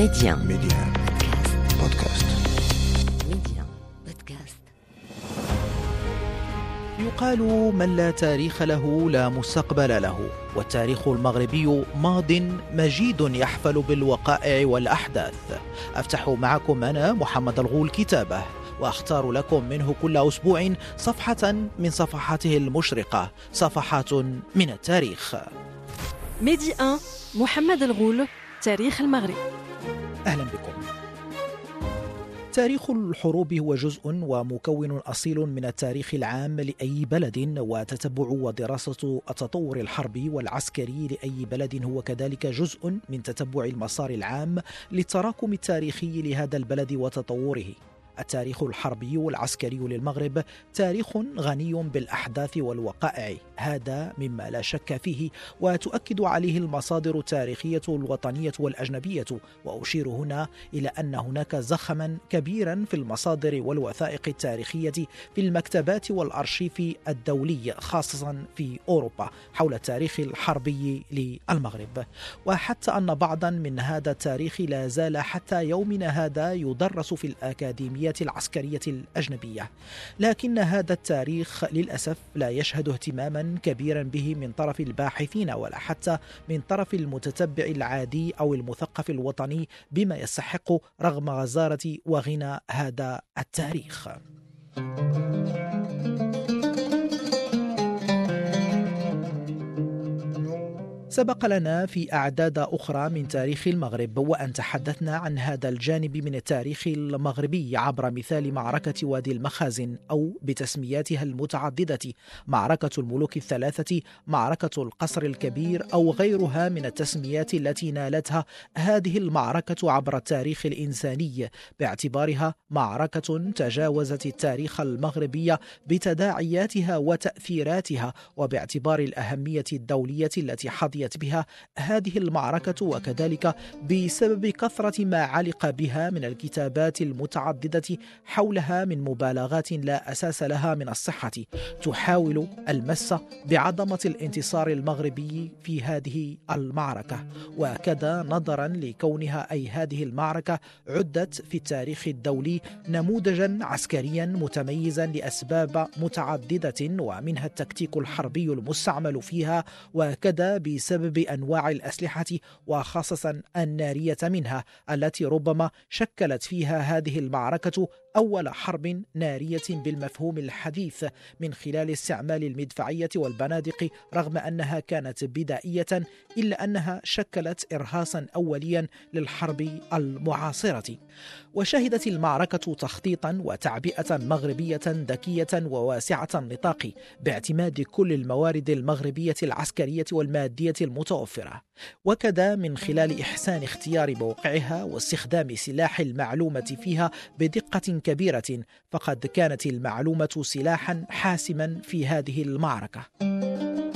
Média. Média. Podcast. Média. Podcast. يقال من لا تاريخ له لا مستقبل له والتاريخ المغربي ماض مجيد يحفل بالوقائع والأحداث أفتح معكم أنا محمد الغول كتابه وأختار لكم منه كل أسبوع صفحة من صفحاته المشرقة صفحات من التاريخ ميدي 1 محمد الغول تاريخ المغرب أهلا بكم. تاريخ الحروب هو جزء ومكون أصيل من التاريخ العام لأي بلد وتتبع ودراسه التطور الحربي والعسكري لأي بلد. هو كذلك جزء من تتبع المسار العام للتراكم التاريخي لهذا البلد وتطوره. التاريخ الحربي والعسكري للمغرب تاريخ غني بالأحداث والوقائع. هذا مما لا شك فيه وتؤكد عليه المصادر التاريخية الوطنية والأجنبية. وأشير هنا إلى أن هناك زخما كبيرا في المصادر والوثائق التاريخية في المكتبات والأرشيف الدولي خاصة في أوروبا حول التاريخ الحربي للمغرب. وحتى أن بعضا من هذا التاريخ لا زال حتى يومنا هذا يدرس في العسكرية الأجنبية. لكن هذا التاريخ للأسف لا يشهد اهتماما كبيرا به من طرف الباحثين ولا حتى من طرف المتتبع العادي أو المثقف الوطني بما يستحق رغم غزارة وغنى هذا التاريخ. سبق لنا في أعداد أخرى من تاريخ المغرب وأن تحدثنا عن هذا الجانب من التاريخ المغربي عبر مثال معركة وادي المخازن أو بتسمياتها المتعددة معركة الملوك الثلاثة معركة القصر الكبير أو غيرها من التسميات التي نالتها هذه المعركة عبر التاريخ الإنساني. باعتبارها معركة تجاوزت التاريخ المغربي بتداعياتها وتأثيراتها وباعتبار الأهمية الدولية التي حظيت حظيت بها هذه المعركة وكذلك بسبب كثرة ما علق بها من الكتابات المتعددة حولها من مبالغات لا أساس لها من الصحة تحاول المس بعظمة الانتصار المغربي في هذه المعركة. وكذا نظرا لكونها أي هذه المعركة عدت في التاريخ الدولي نموذجا عسكريا متميزا لأسباب متعددة ومنها التكتيك الحربي المستعمل فيها. وكذا بسبب بسبب أنواع الأسلحة وخاصة النارية منها التي ربما شكلت فيها هذه المعركة أول حرب نارية بالمفهوم الحديث من خلال استعمال المدفعية والبنادق رغم أنها كانت بدائية إلا أنها شكلت ارهاصا اوليا للحرب المعاصرة. وشهدت المعركة تخطيطا وتعبئة مغربية ذكية وواسعة النطاق باعتماد كل الموارد المغربية العسكرية والمادية المتوفرة. وكذا من خلال إحسان اختيار موقعها واستخدام سلاح المعلومة فيها بدقة كبيرة فقد كانت المعلومة سلاحا حاسما في هذه المعركة.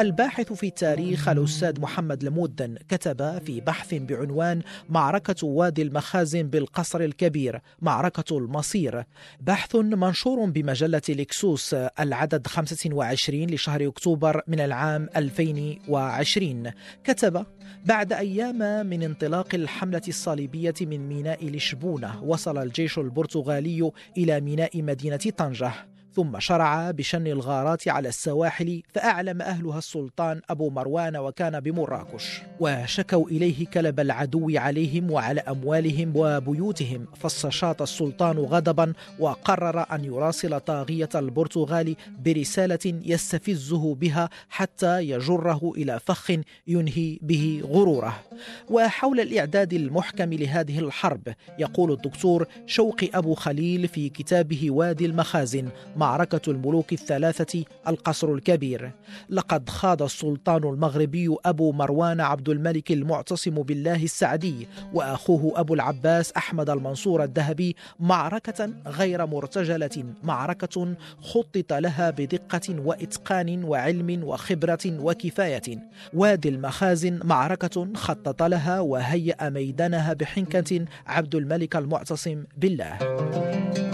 الباحث في التاريخ الأستاذ محمد لمودن كتب في بحث بعنوان معركة وادي المخازن بالقصر الكبير معركة المصير. بحث منشور بمجلة لكسوس العدد 25 لشهر أكتوبر من العام 2020 كتب بعد أيام من انطلاق الحملة الصليبية من ميناء لشبونة وصل الجيش البرتغالي إلى ميناء مدينة طنجة. ثم شرع بشن الغارات على السواحل فأعلم أهلها السلطان أبو مروان وكان بمراكش. وشكوا إليه كلب العدو عليهم وعلى أموالهم وبيوتهم فاستشاط السلطان غضبا وقرر أن يراسل طاغية البرتغال برسالة يستفزه بها حتى يجره إلى فخ ينهي به غروره. وحول الإعداد المحكم لهذه الحرب يقول الدكتور شوقي أبو خليل في كتابه وادي المخازن معركة الملوك الثلاثة القصر الكبير. لقد خاض السلطان المغربي أبو مروان عبد الملك المعتصم بالله السعدي وأخوه أبو العباس أحمد المنصور الذهبي معركة غير مرتجلة معركة خطط لها بدقة وإتقان وعلم وخبرة وكفاية. وادي المخازن معركة خطط لها وهيأ ميدانها بحنكة عبد الملك المعتصم بالله.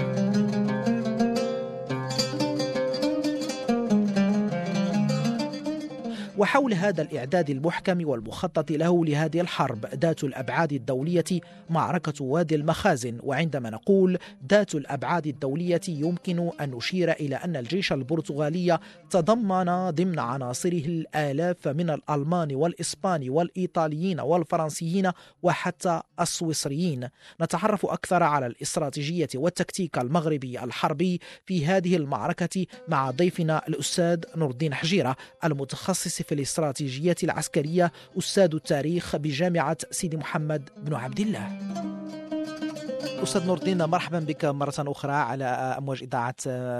وحول هذا الإعداد المحكم والمخطط له لهذه الحرب ذات الأبعاد الدولية معركة وادي المخازن. وعندما نقول ذات الأبعاد الدولية يمكن أن نشير إلى أن الجيش البرتغالي تضمن ضمن عناصره الآلاف من الألمان والإسبان والإيطاليين والفرنسيين وحتى السويسريين. نتعرف أكثر على الاستراتيجية والتكتيك المغربي الحربي في هذه المعركة مع ضيفنا الأستاذ نور الدين حجيرة المتخصص في الاستراتيجية العسكرية أستاذ التاريخ بجامعة سيدي محمد بن عبد الله. أستاذ نور الدين مرحبا بك مرة أخرى على أمواج إذاعة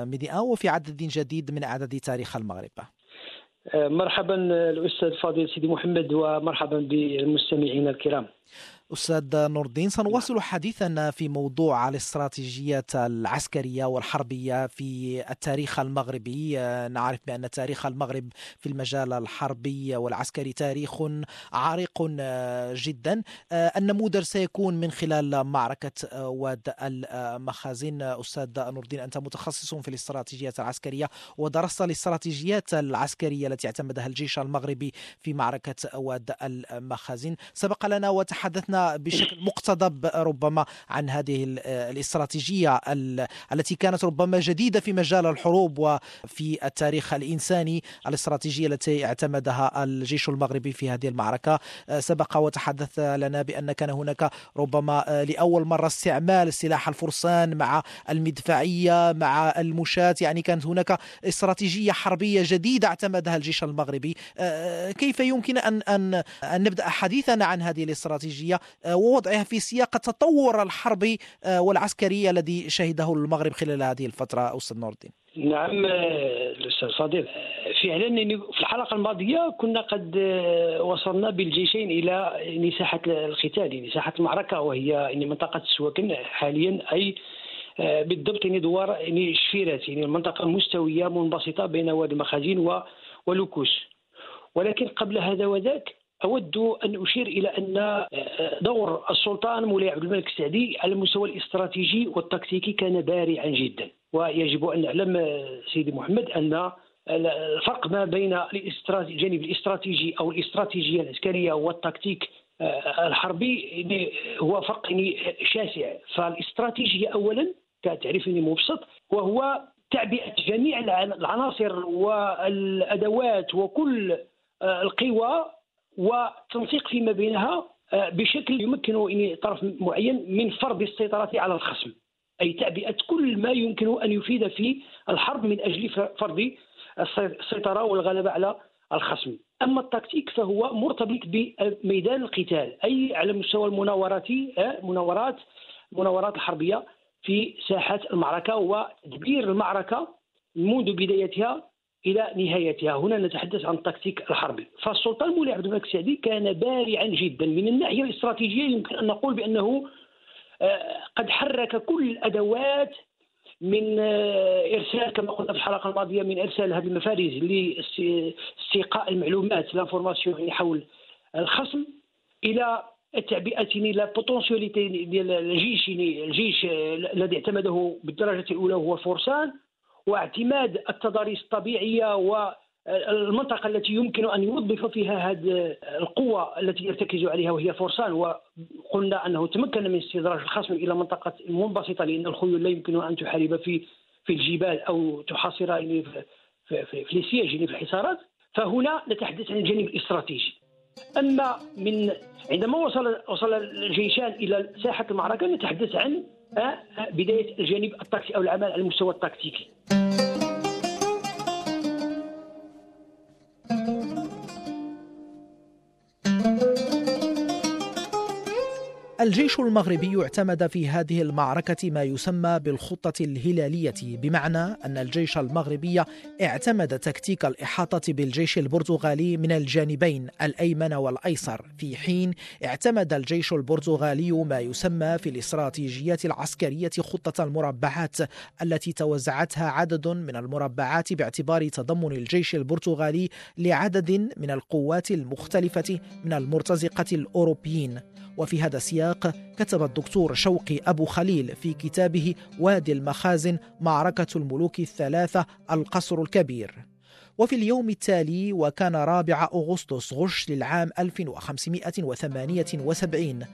ميديا وفي عدد جديد من أعداد تاريخ المغرب. مرحبا الأستاذ فاضل سيدي محمد ومرحبا بالمستمعين الكرام. أستاذ نور الدين سنواصل حديثنا في موضوع الاستراتيجيات العسكرية والحربية في التاريخ المغربي. نعرف بأن تاريخ المغرب في المجال الحربي والعسكري تاريخ عريق جدا. النموذج سيكون من خلال معركة واد المخازن. أستاذ نور الدين أنت متخصص في الاستراتيجيات العسكرية ودرست الاستراتيجيات العسكرية التي اعتمدها الجيش المغربي في معركة واد المخازن. سبق لنا وتحدثنا بشكل مقتضب ربما عن هذه الاستراتيجية التي كانت ربما جديدة في مجال الحروب وفي التاريخ الإنساني الاستراتيجية التي اعتمدها الجيش المغربي في هذه المعركة. سبق وتحدث لنا بأن كان هناك ربما لأول مرة استعمال سلاح الفرسان مع المدفعية مع المشاة. يعني كانت هناك استراتيجية حربية جديدة اعتمدها الجيش المغربي. كيف يمكن أن أن أن نبدأ حديثنا عن هذه الاستراتيجية؟ ووضعها في سياق التطور الحربي والعسكري الذي شهده المغرب خلال هذه الفترة أستاذ نور الدين نعم الأستاذ صديق فعلا في الحلقة الماضية كنا قد وصلنا بالجيشين إلى ساحه القتال يعني ساحه المعركة وهي يعني منطقة السواكن حاليا أي بالضبط يعني دوار يعني شفيرات يعني المنطقة المستوية منبسطة بين وادي المخازين ولوكوس ولكن قبل هذا وذاك أود أن أشير إلى أن دور السلطان مولاي عبد الملك السعدي على المستوى الاستراتيجي والتكتيكي كان بارعا جدا. ويجب أن نعلم سيدي محمد أن الفرق ما بين الجانب الاستراتيجي أو الاستراتيجية العسكرية والتكتيك الحربي هو فرق شاسع. فالاستراتيجية أولا كتعريف مبسط وهو تعبئة جميع العناصر والأدوات وكل القوى والتنسيق فيما بينها بشكل يمكن طرف معين من فرض السيطرة على الخصم. أي تعبئة كل ما يمكن أن يفيد في الحرب من أجل فرض السيطرة والغلبة على الخصم. أما التكتيك فهو مرتبط بميدان القتال أي على مستوى المناورات مناورات المناورات الحربية في ساحات المعركة وتدبير المعركة منذ بدايتها إلى نهايتها. هنا نتحدث عن التكتيك الحربي. فالسلطان مولاي عبد الملك السعدي كان بارعا جدا من الناحية الاستراتيجية. يمكن أن نقول بأنه قد حرك كل الأدوات من إرسال كما قلنا في الحلقة الماضية من إرسال هذه المفارز لاستيقاء المعلومات لانفورماسيون يعني حول الخصم إلى التعبئه لا بوتونسياليتي ديال الجيش يعني الجيش الذي اعتمده بالدرجة الأولى هو الفرسان واعتماد التضاريس الطبيعية والمنطقة التي يمكن أن يوظف فيها هذه القوة التي يرتكز عليها وهي فرسان وقلنا أنه تمكن من استدراج الخصم إلى منطقة منبسطة لأن الخيول لا يمكن أن تحارب في في الجبال أو تحاصر يعني في, في, في, في السياج يعني في الحصارات. فهنا نتحدث عن الجانب الاستراتيجي أما من عندما وصل وصل الجيشان إلى ساحة المعركة نتحدث عن بداية الجانب التكتيكي أو العمل على المستوى التكتيكي الجيش المغربي اعتمد في هذه المعركة ما يسمى بالخطة الهلالية بمعنى أن الجيش المغربي اعتمد تكتيك الإحاطة بالجيش البرتغالي من الجانبين الأيمن والأيسر. في حين اعتمد الجيش البرتغالي ما يسمى في الاستراتيجيات العسكرية خطة المربعات التي توزعتها عدد من المربعات باعتبار تضمن الجيش البرتغالي لعدد من القوات المختلفة من المرتزقة الأوروبيين. وفي هذا السياق كتب الدكتور شوقي أبو خليل في كتابه وادي المخازن معركة الملوك الثلاثة القصر الكبير. وفي اليوم التالي وكان رابع أغسطس غشت للعام 1578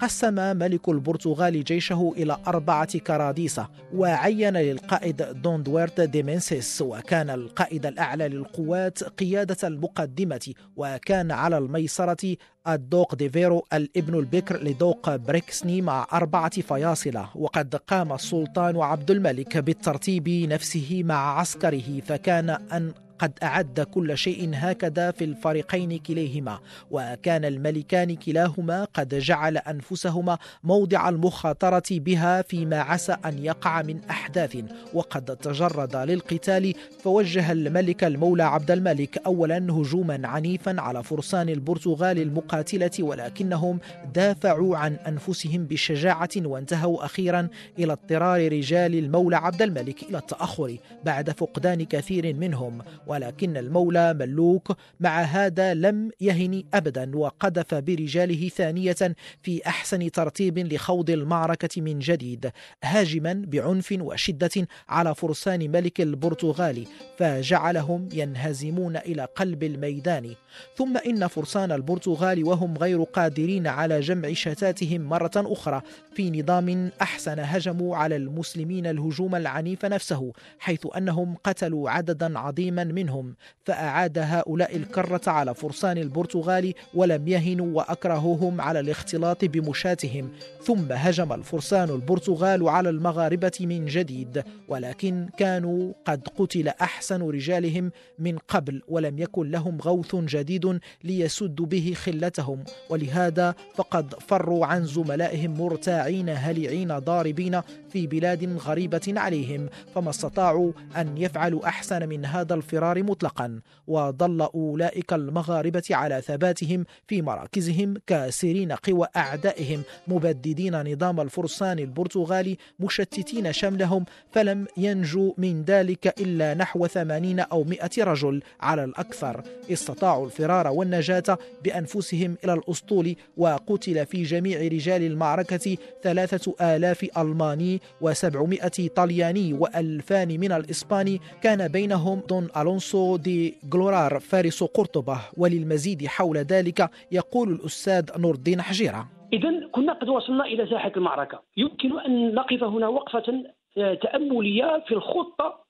قسم ملك البرتغال جيشه إلى أربعة كراديسة وعين للقائد دون دويرت دي مينسيس وكان القائد الأعلى للقوات قيادة المقدمة وكان على الميسرة الدوق ديفيرو الابن البكر لدوق بريكسني مع أربعة فياصلة. وقد قام السلطان عبد الملك بالترتيب نفسه مع عسكره فكان أن قد أعد كل شيء هكذا في الفريقين كليهما وكان الملكان كلاهما قد جعل أنفسهما موضع المخاطرة بها فيما عسى أن يقع من أحداث وقد تجرد للقتال فوجه الملك المولى عبد الملك أولا هجوما عنيفا على فرسان البرتغال المقاتلة ولكنهم دافعوا عن أنفسهم بشجاعة وانتهوا أخيرا إلى اضطرار رجال المولى عبد الملك إلى التأخر بعد فقدان كثير منهم. ولكن المولى ملوك مع هذا لم يهن ابدا وقذف برجاله ثانية في أحسن ترتيب لخوض المعركة من جديد هاجما بعنف وشدة على فرسان ملك البرتغال فجعلهم ينهزمون إلى قلب الميدان. ثم إن فرسان البرتغال وهم غير قادرين على جمع شتاتهم مرة أخرى في نظام أحسن هجموا على المسلمين الهجوم العنيف نفسه حيث أنهم قتلوا عددا عظيما منهم فأعاد هؤلاء الكرة على فرسان البرتغال ولم يهنوا وأكرهوهم على الاختلاط بمشاتهم. ثم هجم الفرسان البرتغال على المغاربة من جديد ولكن كانوا قد قتل أحسن رجالهم من قبل ولم يكن لهم غوث جديد ليسدوا به خلتهم. ولهذا فقد فروا عن زملائهم مرتاعين هلعين ضاربين في بلاد غريبة عليهم فما استطاعوا أن يفعلوا أحسن من هذا الفرار الاستقرار مطلقا وظل أولئك المغاربة على ثباتهم في مراكزهم كاسرين قوى أعدائهم مبددين نظام الفرسان البرتغالي مشتتين شملهم فلم ينجو من ذلك إلا نحو ثمانين أو مئة رجل على الأكثر. استطاعوا الفرار والنجاة بأنفسهم إلى الأسطول وقتل في جميع رجال المعركة ثلاثة آلاف ألماني وسبعمائة طلياني وألفان من الإسباني. كان بينهم دون ألونسو ألونسو دي غلورار فارس قرطبة وللمزيد حول ذلك يقول الأستاذ نور الدين حجيرة. إذا كنا قد وصلنا إلى ساحة المعركة. يمكن أن نقف هنا وقفة آه، تأملية في الخطة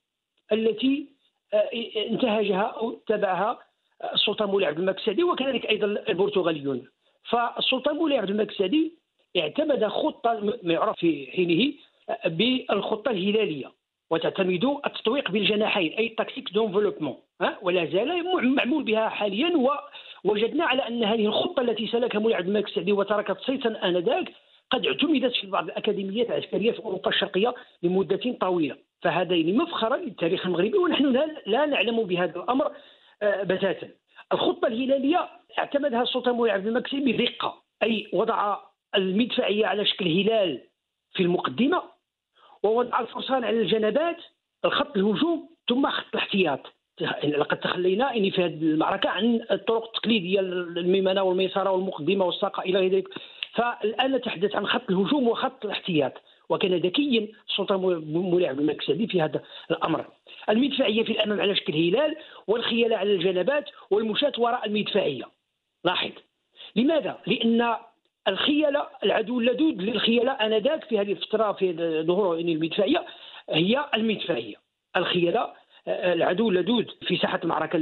التي آه، انتهجها أو اتبعها آه، السلطان مولاي عبد الملك السعدي وكذلك أيضا البرتغاليون. فالسلطان مولاي عبد الملك السعدي اعتمد خطة ما يعرف في حينه بالخطة الهلالية. وتعتمد التطويق بالجناحين أي tactique d'enveloppement ولا زال معمول بها حاليا ووجدنا على أن هذه الخطة التي سلكها مولاي عبد الملك السعدي وتركت صيتا آنذاك قد اعتمدت في بعض الأكاديميات العسكرية في أوروبا الشرقية لمدة طويلة. فهذين مفخرا للتاريخ المغربي ونحن لا نعلم بهذا الأمر آه، بتاتا. الخطة الهلالية اعتمدها السلطان مولى عبد الملك بدقة أي وضع المدفعية على شكل هلال في المقدمة ووضع الفرسان على الجنبات الخط الهجوم ثم خط الاحتياط. لقد تخلينا يعني في هذه المعركة عن الطرق التقليدية الميمنة والميسرة والمقدمة والساقة إلى ذلك. فالآن نتحدث عن خط الهجوم وخط الاحتياط. وكان ذكيا عبد الملك السعدي في هذا الأمر. المدفعية في الأمام على شكل هلال والخيلاء على الجنبات والمشاة وراء المدفعية. لاحظ. لماذا؟ لأن الخيلاء العدو اللدود للخيلاء آنذاك في هذه الفترة في ظهور المدفعية هي المدفعية. الخيلاء العدو اللدود في ساحة المعركة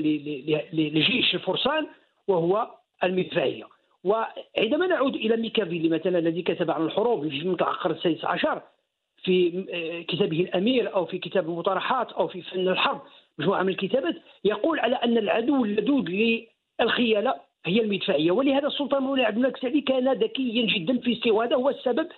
لجيش الفرسان وهو المدفعية. وعندما نعود إلى ميكافيلي مثلا الذي كتب عن الحروب في متأخر السادس عشر في كتابه الأمير أو في كتاب المطارحات أو في فن الحرب مجموعة من الكتابات يقول على أن العدو اللدود للخيلاء هي المدفعية. ولهذا السلطان مولاي عبد الملك السعدي كان ذكيا جدا في وهذا هو السبب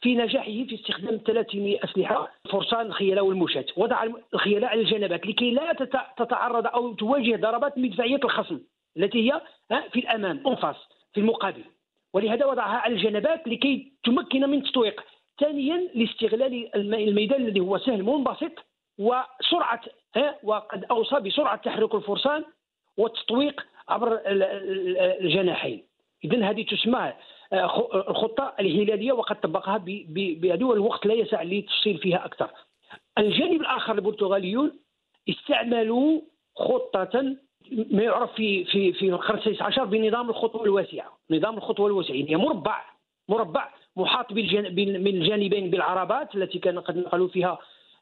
في نجاحه في استخدام ثلاثة أسلحة فرسان الخيلاء والمشاة وضع الخيلاء على الجنبات لكي لا تتعرض أو تواجه ضربات مدفعية الخصم التي هي في الأمام انفاس في المقابل. ولهذا وضعها على الجنبات لكي تمكن من تطويق ثانيا لاستغلال الميدان الذي هو سهل منبسط وسرعة وقد أوصى بسرعة تحرك الفرسان والتطويق عبر الجناحين. اذا هذه تسمى آه، الخطة الهلالية وقد طبقها بهذا الوقت لا يسع للتفصيل فيها أكثر. الجانب الآخر البرتغاليون استعملوا خطة ما يعرف في في في القرن السادس عشر بنظام الخطوة الواسعة، نظام الخطوة الواسعه هي مربع مربع محاط من الجانبين بالعربات التي كان قد نقلوا فيها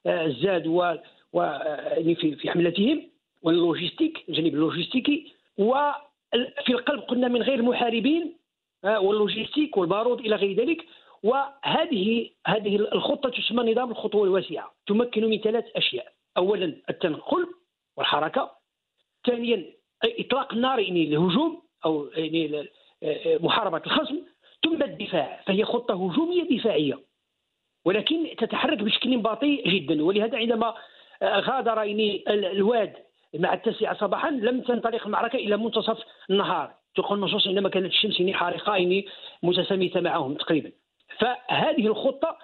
آه، الزاد و, و يعني في حملتهم. وال logistique الجانب اللوجستيكي وفي القلب قلنا من غير محاربين آه، واللوجيستيك والبارود إلى غير ذلك. وهذه هذه الخطة تسمى نظام الخطوة الواسعة. تمكن من ثلاث أشياء. اولا التنقل والحركة. ثانيا إطلاق النار يعني الهجوم أو يعني آه، محاربة الخصم. ثم الدفاع فهي خطة هجومية دفاعية. ولكن تتحرك بشكل بطيء جدا. ولهذا عندما غادر يعني الواد مع التاسعة صباحا لم تنطلق المعركة إلى منتصف النهار. تقول النصوص عندما كانت الشمس يعني متسامية معهم تقريبا. فهذه الخطة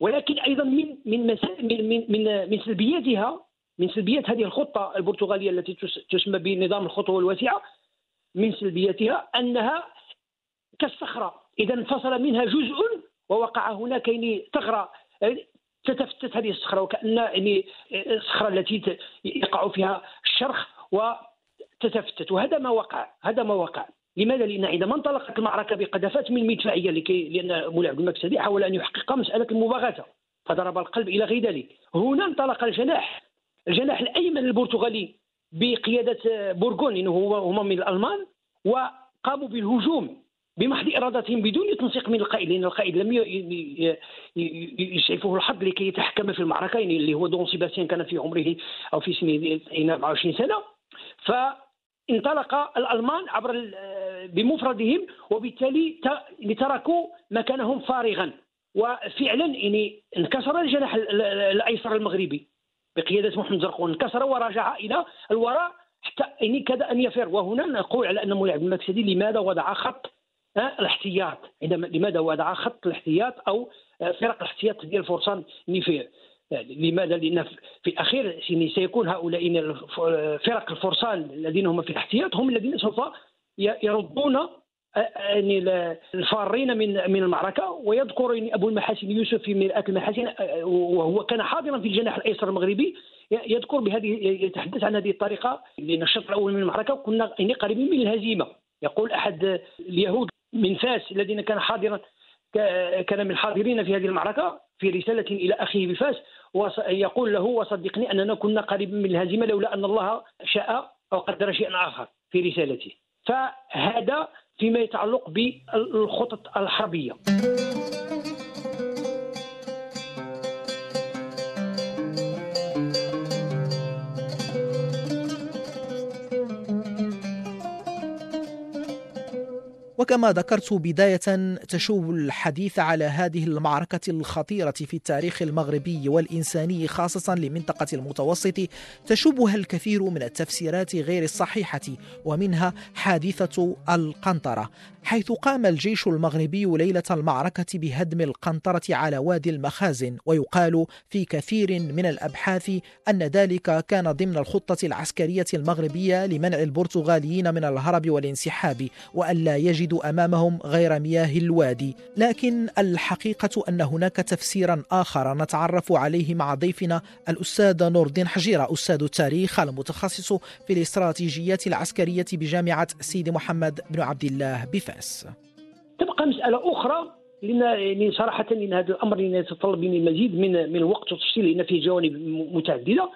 ولكن أيضا من من من من, من, من سلبياتها من سلبيات هذه الخطة البرتغالية التي تسمى بنظام الخطوة الواسعة من سلبياتها أنها كالصخرة. إذا انفصل منها جزء ووقع هناك يعني ثغرة تتفتت هذه الصخرة وكأن يعني الصخرة التي يقع فيها الشرخ وتتفتت. وهذا ما وقع هذا ما وقع. لماذا؟ لأن عندما انطلقت المعركة بقذافات من المدفعيه لكي لأن مولاي عبد المكسدي حاول أن يحقق مسألة المباغتة. فضرب القلب إلى غير ذلك هنا انطلق الجناح. الجناح الأيمن البرتغالي بقيادة بورغون إنه هو هما من الألمان وقاموا بالهجوم. بمحض إرادتهم بدون تنسيق من القائد لأن القائد لم يسعفه الحظ لكي يتحكم في المعركة يعني اللي هو دون سيباستيان كان في عمره أو في سنه 24 سنة. فانطلق الألمان عبر بمفردهم وبالتالي تركوا مكانهم فارغا. وفعلا يعني انكسر الجناح الأيسر المغربي بقيادة محمد زرقون. انكسر ورجع إلى الوراء حتى يعني كاد أن يفر. وهنا نقول على ان عبد المكسدي. لماذا وضع خط الاحتياط. عندما لماذا وضع خط الاحتياط أو فرق الاحتياط ديال الفرسان في لماذا؟ لأن في الأخير سيكون هؤلاء فرق الفرسان الذين هم في الاحتياط هم الذين سوف يردون يعني الفارين من من المعركة. ويذكر يعني أبو المحاسن يوسف في مرآة المحاسن وهو كان حاضرا في الجناح الأيسر المغربي يذكر بهذه يتحدث عن هذه الطريقة. لأن الشوط الأول من المعركة كنا يعني قريبين من الهزيمة. يقول أحد اليهود من فاس الذين كان حاضرا كان من الحاضرين في هذه المعركة في رسالة إلى أخيه بفاس يقول له وصدقني أننا كنا قريبا من الهزيمة لولا أن الله شاء أو قدر شيئا آخر. في رسالته. فهذا فيما يتعلق بالخطط الحربية. وكما ذكرت بداية تشوب الحديث على هذه المعركة الخطيرة في التاريخ المغربي والإنساني خاصة لمنطقة المتوسط تشوبها الكثير من التفسيرات غير الصحيحة ومنها حادثة القنطرة. حيث قام الجيش المغربي ليلة المعركة بهدم القنطرة على وادي المخازن ويقال في كثير من الأبحاث أن ذلك كان ضمن الخطة العسكرية المغربية لمنع البرتغاليين من الهرب والانسحاب وألا أمامهم غير مياه الوادي لكن الحقيقة أن هناك تفسيرا آخر نتعرف عليه مع ضيفنا الأستاذ نور الدين حجيرة أستاذ التاريخ المتخصص في الاستراتيجيات العسكرية بجامعة سيدي محمد بن عبد الله بفاس. تبقى مسألة أخرى لأن صراحة لأن هذا الأمر يتطلب مني المزيد من من الوقت والتفصيل لأن فيه جوانب متعددة.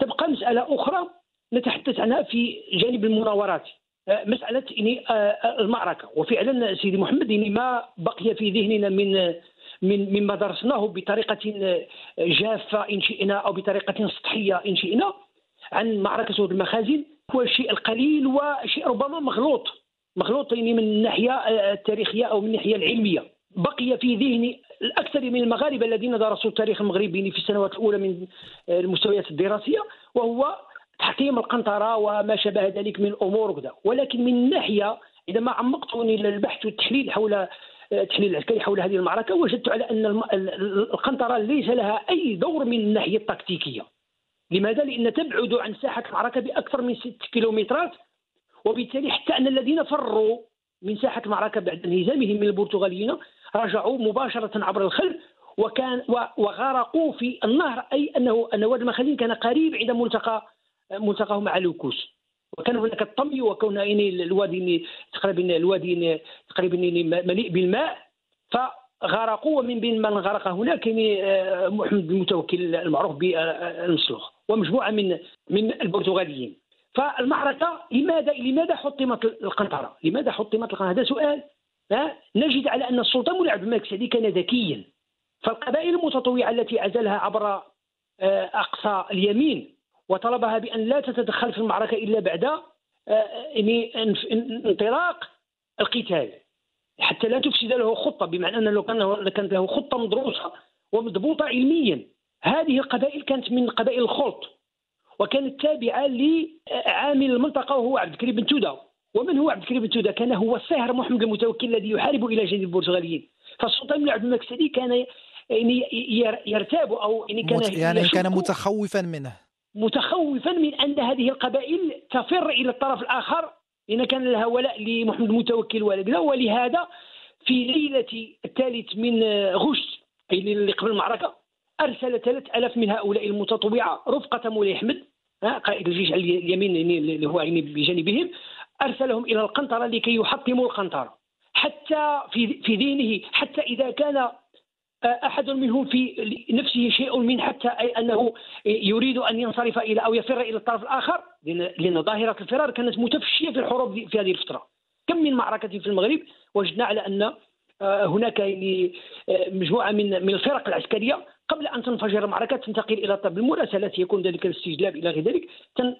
تبقى مسألة أخرى نتحدث عنها في جانب المناورات. مسألة يعني آه، المعركة. وفعلا سيدي محمد يعني ما بقي في ذهننا من من مما درسناه بطريقة جافة إن شئنا أو بطريقة سطحية إن شئنا عن معركة المخازن. هو الشيء القليل وشيء ربما مغلوط. مخلوطين من الناحية التاريخية أو من الناحية العلمية. بقي في ذهن الأكثر من المغاربة الذين درسوا التاريخ المغربي في السنوات الأولى من المستويات الدراسية وهو تحطيم القنطرة وما شابه ذلك من الأمور وكذا ولكن من ناحية عندما عمقت إلى البحث والتحليل حول التحليل العسكري حول هذه المعركة وجدت على أن القنطرة ليس لها أي دور من الناحية التكتيكية لماذا؟ لأن تبعد عن ساحة المعركة بأكثر من ست كيلومترات وبالتالي حتى أن الذين فروا من ساحة المعركة بعد انهزامهم من البرتغاليين رجعوا مباشرة عبر الخلف وكان وغرقوا في النهر أي أنه أن وادي المخازن كان قريب عند ملتقى ملتقاهم مع لوكوس وكان هناك الطمي وكون يعني الوادي تقريبا الوادي تقريبا مليء بالماء فغرقوا ومن بين من غرق هناك يعني محمد المتوكل المعروف بالمسلوخ ومجموعة من من البرتغاليين فالمعركة لماذا لماذا حطمت القنطرة؟ لماذا حطمت القنطرة؟ هذا سؤال نجد على أن السلطان مولاي عبد الملك السعدي كان ذكيا فالقبائل المتطوعة التي عزلها عبر آه، أقصى اليمين وطلبها بأن لا تتدخل في المعركة إلا بعد آه، يعني انطلاق القتال. حتى لا تفسد له خطة بمعنى ان لو كان كانت له خطة مدروسة ومضبوطة علميا. هذه القبائل كانت من قبائل الخلط وكانت تابعه لعامل المنطقة وهو عبد الكريم بن تودة. ومن هو عبد الكريم بن تودة؟ كان هو الصهر محمد المتوكل الذي يحارب إلى جانب البرتغاليين. فالسلطان بن عبد الملك السعدي كان يعني يرتاب أو يعني كان يعني كان متخوفا منه. متخوفا من أن هذه القبائل تفر إلى الطرف الآخر. لأن كان لها ولاء لمحمد المتوكل وكذا ولهذا في ليلة الثالث من غشت أي اللي قبل المعركة أرسل 3000 من هؤلاء المتطوعة رفقة مولاي أحمد قائد الجيش اليمين اللي هو يعني بجانبهم أرسلهم إلى القنطرة لكي يحطموا القنطرة. حتى في في ذهنه حتى إذا كان أحد منهم في نفسه شيء من حتى أي أنه يريد أن ينصرف إلى أو يفر إلى الطرف الآخر لأن ظاهرة الفرار كانت متفشية في الحروب في هذه الفترة. كم من معركة في المغرب؟ وجدنا على أن هناك يعني مجموعة من من الفرق العسكرية قبل أن تنفجر المعركة تنتقل إلى الطرف بالمراسلات يكون ذلك الاستجلاب إلى غير ذلك.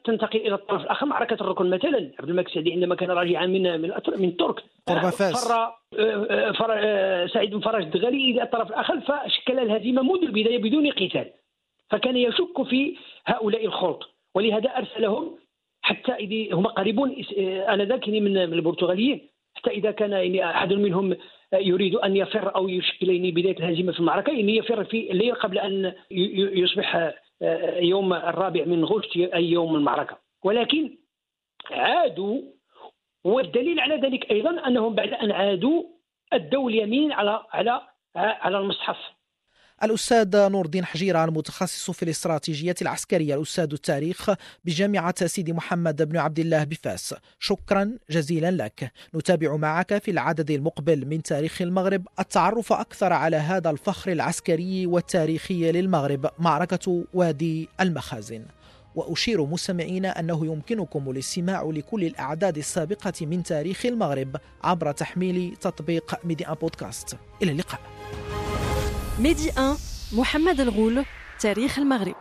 تنتقل إلى الطرف الآخر. معركة الركن مثلا عبد الملك السعدي عندما كان راجعا من من من الترك قرب فاس. فر فر سعيد بن فرج الدغالي إلى الطرف الآخر فشكل الهزيمة منذ البداية بدون قتال فكان يشك في هؤلاء الخلط. ولهذا أرسلهم حتى إذا هم قريبون آنذاك من البرتغاليين حتى إذا كان يعني أحد منهم يريد أن يفر أو يشكل بداية الهزيمه في المعركة يعني يفر في الليل قبل أن يصبح آه، يوم الرابع من غشت أي يوم المعركة. ولكن عادوا والدليل على ذلك أيضا أنهم بعد أن عادوا ادوا اليمين على على على المصحف. الأستاذ نور الدين حجيرة المتخصص في الاستراتيجية العسكرية الأستاذ التاريخ بجامعة سيدي محمد بن عبد الله بفاس. شكرا جزيلا لك. نتابع معك في العدد المقبل من تاريخ المغرب. التعرف أكثر على هذا الفخر العسكري والتاريخي للمغرب. معركة وادي المخازن. وأشير مستمعينا أنه يمكنكم الاستماع لكل الأعداد السابقة من تاريخ المغرب عبر تحميل تطبيق ميديا بودكاست. إلى اللقاء. ميدي 1 محمد الغول تاريخ المغرب.